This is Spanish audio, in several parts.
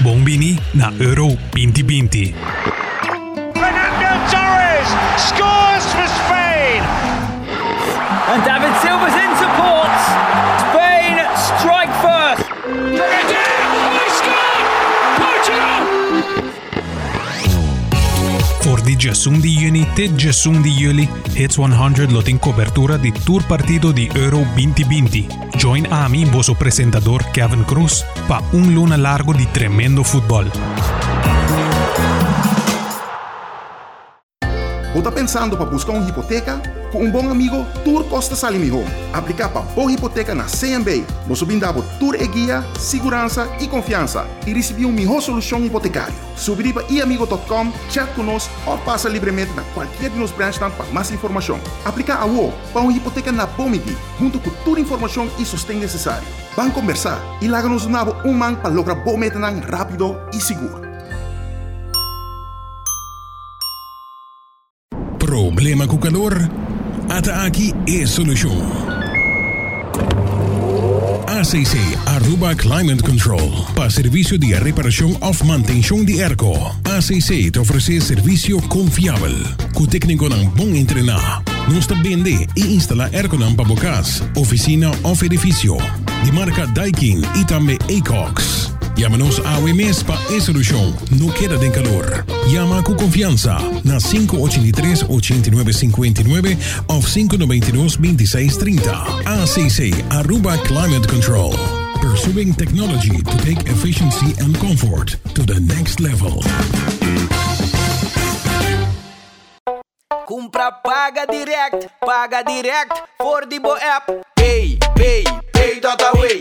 Bombini na Euro 2020. Fernando Torres scores for Spain. And David Silva's Voor di 16 di juni tot 16 di juli, Hits 100 lot in cobertura di tour partido di Euro 2020. Join Ami, vosso presentador Kevin Cruz, pa un luna largo di tremendo fútbol. Ou tá pensando para buscar uma hipoteca? Com um bom amigo, Tour Costa Salimi Home. Aplicar para boa hipoteca na CMB. Nós brindamos Tour e guia, segurança e confiança. E receber uma melhor solução hipotecária. Subir para iamigo.com, chat conosco ou passa livremente na qualquer de nos branches para mais informação. Aplicar a UO para uma hipoteca na Bomigi, junto com toda informação e sustento necessário. Vamos conversar e lá nos nabo um man para lograr bom metanang rápido e seguro. Problema com calor? Ata aqui é solução. ACC Aruba Climate Control. Para serviço de reparação ou manutenção de airco. ACC te oferece serviço confiável. Com técnico não bom entrenar. Nós também vende e instala airco para bocas, oficina ou edifício. De marca Daikin e também Acox. Llámanos a OMS para esa solución. No queda de calor. Llama con confianza na 583-8959 o 592-2630. ACC Aruba Climate Control. Pursuing technology to take efficiency and comfort to the next level. Compra paga direct, paga direct voor die bo app. Pay, pay, pay dat away.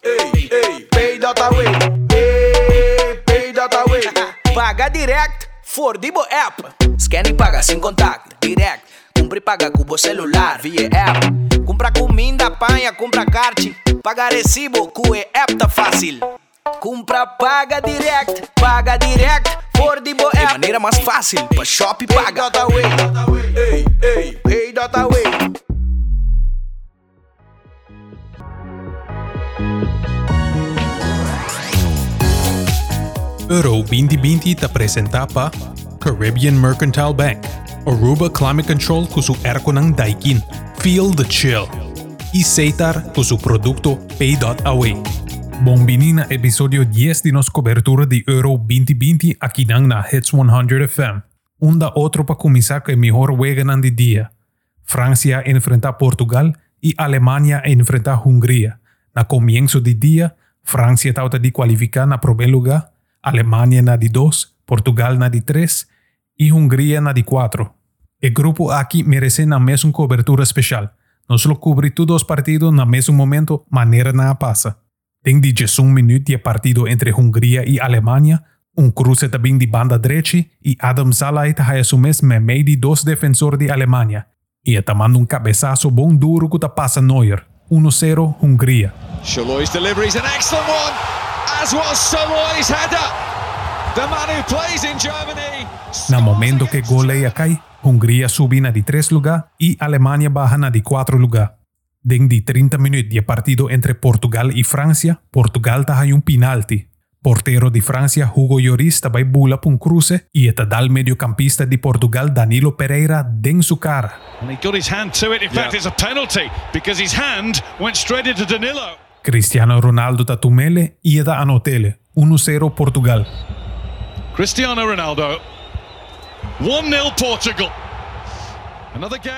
Hey, hey, pay dat away. Hey, pay dat away. paga direct voor die bo app. Scan e paga sem contato, direct. Compra e paga com o celular via app. Compra comida, panha, compra kart. Paga recibo com app tá fácil. Compra, paga direct, paga direct voor die bo app. De maneira mais fácil, para shop paga. Pay that away. Hey, hey, pay Euro 2020 te presenta pa Caribbean Mercantile Bank, Aruba Climate Control com su airco ng Daikin, Feel the Chill, e Seitar com su producto Pay.away. Bombini na episodio 10 de nos cobertura de Euro 2020 aqui nang na Hits 100 FM. Unda outro para começar que melhor juega nan de dia. Francia enfrenta Portugal e Alemanha enfrenta Hungria. Na comienzo de dia, Francia tauta de qualificar na primeiro lugar, Alemanha na de 2, Portugal na de 3 e Hungria na de 4. O grupo aqui merece na mesma cobertura especial. Nós lo cobri todos os partidos na mesmo momento, maneira na passa. Tem de 11 minutos de partido entre Hungria e Alemanha, um cruze também de banda direita e Adam Zalait ha assumes me meio de dois defensores de Alemanha. E está mandando um cabeçaço bom duro que tá passa Neuer. 1-0 Hungria. Shalloy's delivery is an excellent one, as was Shalloy's header. The man who plays in Germany. Na momento que goleia cai, Hungria sube na de 3 lugar e Alemanha baja na de 4 lugar. Den de 30 minutos de partido entre Portugal e Francia, Portugal tá um penalti. Portero de Francia Hugo Lloris também bula para um cruce e está dal mediocampista de Portugal Danilo Pereira den su cara. And he got his hand to it. In fact, it's a penalty because his hand went straight into Danilo. Cristiano Ronaldo tá tumele e está anotele. 1-0 Portugal. Cristiano Ronaldo. 1-0 Portugal.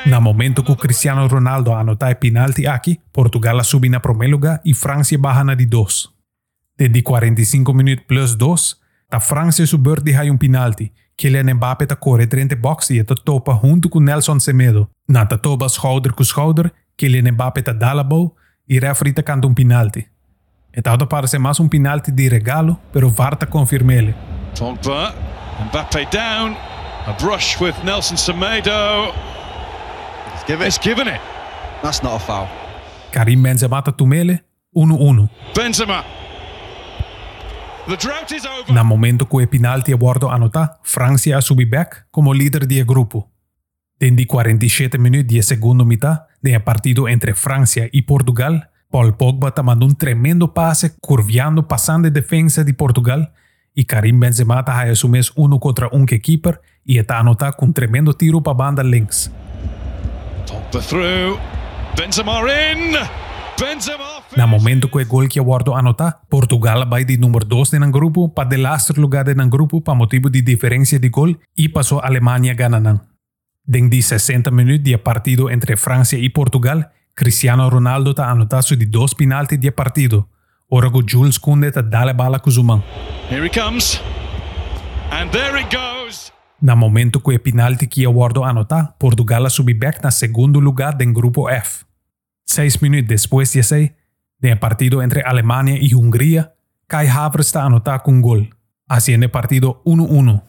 Na momento que o Cristiano Ronaldo anota penalti aqui, Portugal sube na primeiro lugar e França baja na de 2. Desde 45 minutos plus 2, a França subir de um penalti. Kylian Mbappé tá corre dentro de box e topa junto com Nelson Semedo. Na tá topa schouder com schouder, Kylian Mbappé tá dá la bola e referee canta um penalti. E tá parece mais um penalti de regalo, pero VAR tá confirma ele. Pogba. Mbappe down. A brush with Nelson Semedo. Let's give it. It's given it. That's not a foul. Karim Benzema tumele, 1-1. Benzema. The drought is over. Na momento que o penalti abordo anotar, França subi back como líder do grupo. Desde 47 minutos de segunda mitad del partido entre Francia y Portugal, Paul Pogba tá mandando um tremendo passe, curviando, passando a defesa de Portugal e Karim Benzema tá assumes uno contra um que keeper e está anotar com um tremendo tiro para banda links. Pogba through. Benzema in. Benzema. Na momento que o gol que aguardo anotar, Portugal vai de número 2 no grupo para de laatste lugar no grupo para motivo de diferença de gol e passou Alemanha ganando. Den die 60 minutos de partido entre Francia e Portugal, Cristiano Ronaldo tá anotado de dois penaltis de partido. Ora go Jules Koundé tá dale bala com Zuman. Here he comes. And there it goes. Na momento que penalti que aguardo anotar, Portugal subi back na segundo lugar do grupo F. Seis minutos depois de ese, de partido entre Alemania e Hungria, Kai Havertz está anotar com gol, haciendo partido 1-1.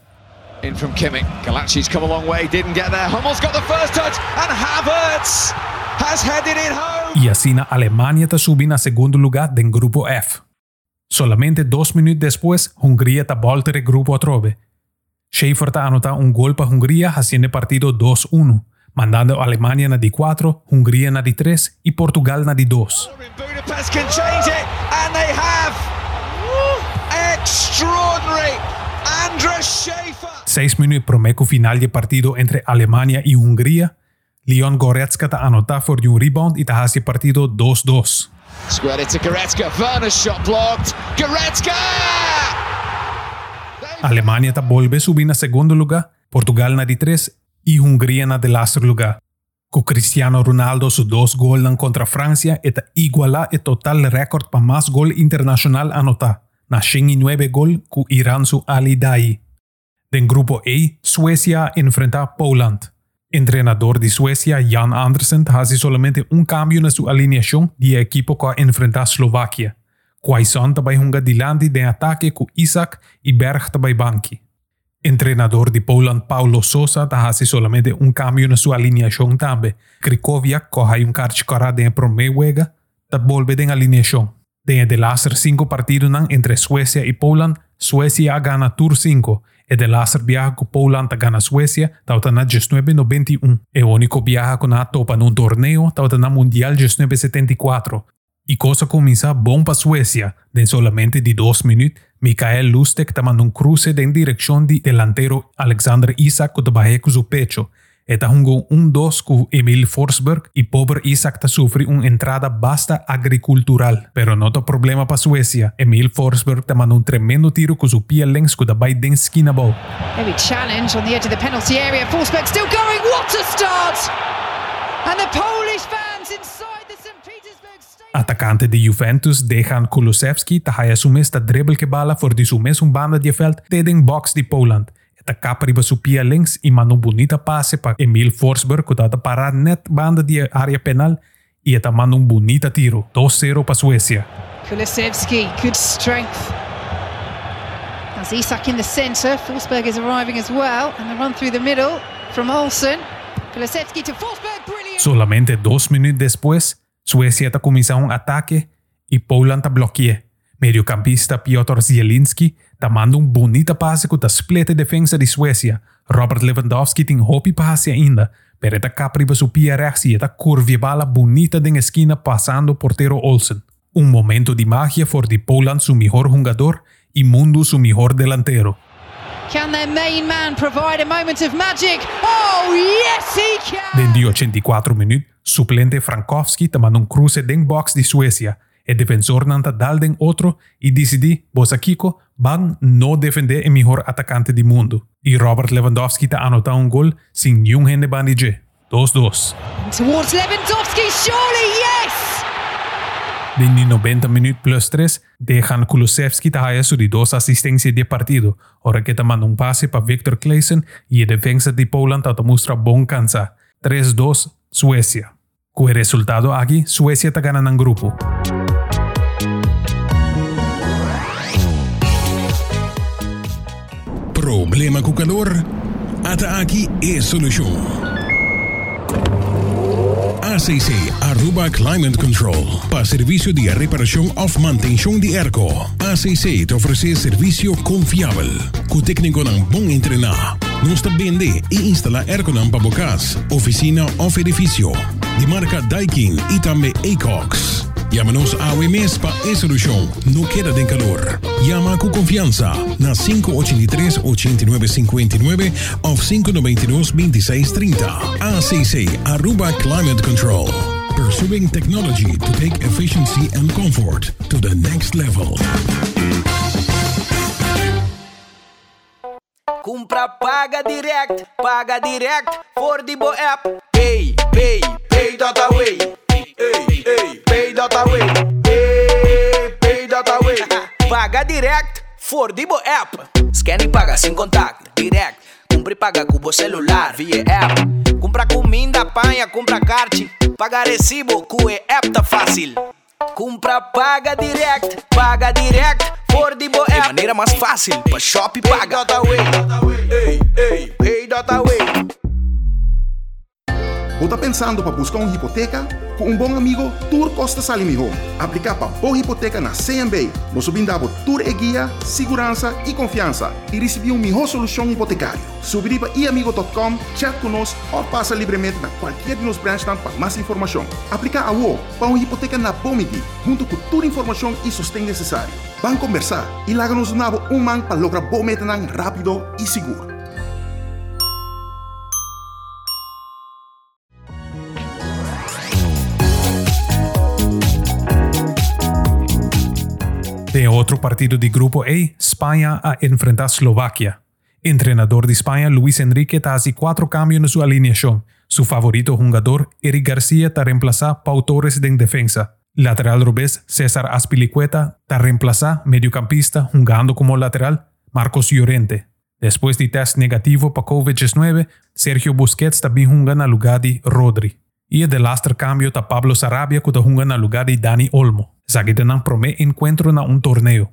In from Kimmich. Galachi's come a long way, didn't get there. Hummel's got the first touch, and Havertz has headed it home. E assim a Alemanha está subindo a segundo lugar do grupo F. Solamente dois minutos depois, Hungria está volta do grupo outra Schaefer está anotar um gol para Hungria, haciendo el partido 2-1, mandando a Alemanha na de 4, Hungria na de 3 e Portugal na de 2. In Budapest can change it, and they have. Extraordinary. Andres Schaefer. Seis minutos promeco final de partido entre Alemania e Hungria. Leon Goretzka anotar por um rebound e está haciendo partido 2-2. Squared it to Goretzka. Werner's shot blocked. Goretzka! Alemanha está volve subir na segundo lugar, Portugal na de 3 e Hungria na de laatste lugar. Com Cristiano Ronaldo su dos gols contra Francia está igualar o total recorde para mais gol internacional anotar, na 9 gol com Irán su Ali Daei. Den grupo A, Suecia enfrenta a Poland. Entrenador de Suecia, Jan Andersen, hace solamente um cambio na sua alineação de equipo que enfrenta a Eslováquia. Quaison também hunga dilante de ataque com Isaac e Berg também banki. Entrenador de Poland, Paulo Sousa, hace solamente um cambio na sua alineação também. Krikoviak, que hay um cartchikara de promejuega, ta volve de alineação. De laatste cinco partidos entre Suecia e Poland, Suecia gana Tour 5 e de laatste viaje com Poland gana Suecia, tauta na 1991. E o único viaje con a topa num torneo, tauta na Mundial 1974. E cosa comienza bom para Suecia, de solamente de dos minutos, Mikael Lustek tomando un cruce en dirección de delantero Alexander Isak con su pecho. Eta jugó un 2 con Emil Forsberg y pobre Isak ta sufre una entrada basta agricultural. Pero no hay problema para Suecia. Emil Forsberg ta mandó un tremendo tiro con su pie längs con la den esquina ball. Heavy challenge on the edge of the penalty area. Forsberg still going. What a start! And the Polish fans inside the St. Petersburg Stadium. Atacante de Juventus Dejan Kulusevski ta haya su mes ta dribbel que bala voor de su mes un banda de veld tegen box de Poland. Su pia links manda un bonita passe para Emil Forsberg que ta parar net banda de área penal e eta manda un bonita tiro. 2-0 para Suecia. Kulusevski, good strength. As Isak in the centre, Forsberg is arriving as well, and the run through the middle from Olsen. Kulusevski to Forsberg, brilliant! Solamente dos minutos después, Suecia comienza un ataque y Poland bloquea. Mediocampista Piotr Zielinski ta manda un bonita passe com a split defensa de Suécia. Robert Lewandowski tem hopi passe ainda, pero ta capriba su pia rechts e ta curvia bala bonita de esquina passando portero Olsen. Um momento de magia for de Poland su mejor jugador e Mundo su mejor delantero. Can their main man provide a moment of magic? Oh, yes, he can! Den die 84 minutos, suplente Frankowski te manda un cruce den box de Suecia. El defensor nanta dal den otro y decidí, vos Kiko, van no defender el mejor atacante del mundo. Y Robert Lewandowski te anota un gol sin ni un gente bandije. 2-2. Towards Lewandowski, surely, yes! Die 90 minutos plus 3, dejan Kulusevski te haya su de dos asistencias de partido. Ahora que te manda un pase para Victor Claesson y el defensa de Poland te muestra bon cansa. 3-2 Suecia. Con el resultado aquí, Suecia te gana en grupo. Problema com calor? Ata aqui é solução. ACC Aruba Climate Control. Para serviço de reparação of manutenção de airco. ACC te oferece serviço confiável. Com técnico bom entrenar. Nós também vende e instala airco para bocas, oficina ou edifício. De marca Daikin e também Acox. Llámanos a mes para esa solución. No queda de calor. Llama con confianza na 583-8959 o 592-2630. ACC Aruba Climate Control. Pursuing technology to take efficiency and comfort to the next level. Compra paga direct, paga direct die bo app. Pay, pay, pay dat away. Hey, hey, direct for Divo app. Scan e paga sem contato. direct. Compra e paga cubo celular via app. Compra comida, apanha, compra carte. Paga recibo, cue app tá fácil. Compra, paga direct, paga direct for Divo app. De maneira mais fácil, pra shop paga. Ei, ei, ei, ei, ou tá pensando para buscar uma hipoteca? Com um bom amigo, Tour Costa Salimi Home. Aplicar para boa hipoteca na CMB. Nós brindamos Tour e guia, segurança e confiança. E receber uma melhor solução hipotecária. Subir para iamigo.com, chat conosco ou passa livremente na qualquer de nos branches para mais informação. Aplicar a UO para uma hipoteca na Bomigi, junto com toda a informação e sustento necessário. Vamos conversar e lá nos um man para lograr bom metanang rápido e seguro. Otro partido de Grupo A, España a enfrentar a Eslovaquia. Entrenador de España, Luis Enrique, hace cuatro cambios en su alineación. Su favorito jugador, Eric García, está reemplazar Pau Torres en defensa. Lateral revés, César Aspilicueta, está reemplazar mediocampista jugando como lateral, Marcos Llorente. Después de test negativo para COVID-19, Sergio Busquets también juega en lugar de Rodri. Y el laatste cambio está Pablo Sarabia, que jugando en lugar de Dani Olmo. Zagi de een prome encuentro na un torneo.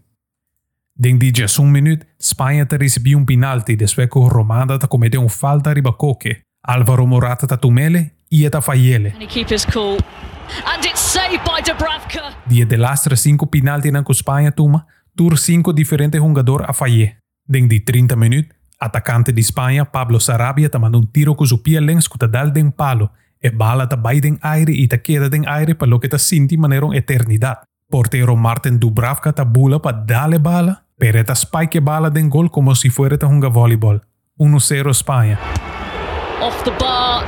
Den di un minut, Spagna te recibiu un penalti después que Romanda te comete un falta riba Koke. Alvaro Morata ta tumele y eta fallele. Cool. And it's saved by Dubravka. Die de laatste cinco penalti na que Spagna tuma, tur cinco diferentes jugador a falle. Den di 30 minut, atacante de Spagna Pablo Sarabia te manda un tiro con su pie lens que te dal den palo. Bala te bai den aire y te queda den aire para lo que te sinti manera eternidad. Portero Martin Dubravka te bula para darle bala, pero te spike bala den gol como si fuera te jugar voleibol. 1-0 España. Off the bar.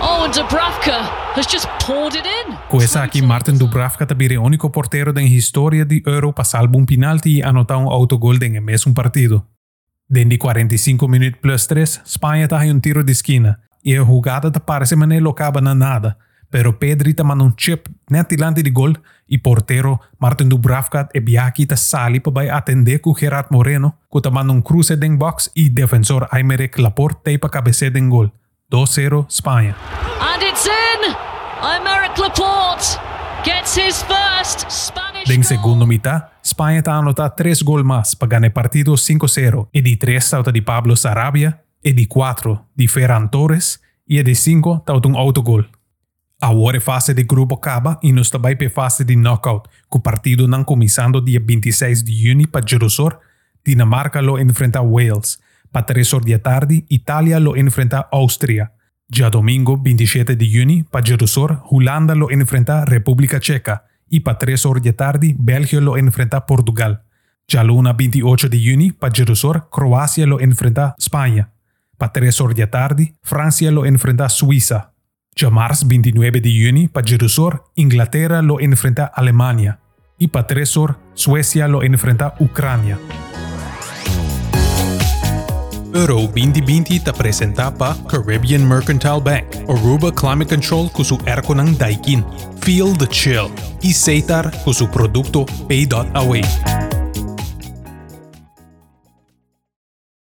Oh, and Dubravka has just poured it in. Questa aqui Martin Dubravka te bire único portero da história de Euro para salvar um penalti e anotar um autogol em mesmo partido. Dentro de 45 minutos plus 3, Espanha tá um tiro de esquina e a jogada te parece maneira não acaba na nada. Pero Pedri te manda um chip net delante de gol e portero Martin Dubravka e Biaki te sali para atender com Gerard Moreno, que te manda um cruce den box e defensor Aymeric Laporte para cabecear den gol. 2-0 Espanha. And it's in. Aymeric Laporte gets his first Spanish Den goal. segundo mitad, Espanha está anotando tres gols más para ganar partido 5-0 e de 3 salta de Pablo Sarabia e de 4 de Ferran Torres e de 5 salta um autogol. Agora fase de grupo acaba e nós também para fase de knockout, com o partido não começando dia 26 de junho para Jerusalém, Dinamarca lo enfrenta Wales, para 3 horas da tarde, Itália lo enfrenta Áustria. Já domingo 27 de junho, para Jerusalém, Holanda lo enfrenta República Checa e para 3 horas da tarde, Bélgica lo enfrenta Portugal. Já luna 28 de junho, para Jerusalém, Croácia lo enfrenta Espanha. Para 3 horas da tarde, Francia lo enfrenta Suiza. Já março 29 de junho, para Jerusalém, Inglaterra lo enfrenta Alemanha. E para 3 horas, Suécia lo enfrenta Ucrânia. Euro 2020 está apresentado para Caribbean Mercantile Bank, Aruba Climate Control com seu airco ng Daikin, Feel the Chill, e Seitar com seu produto Pay.away.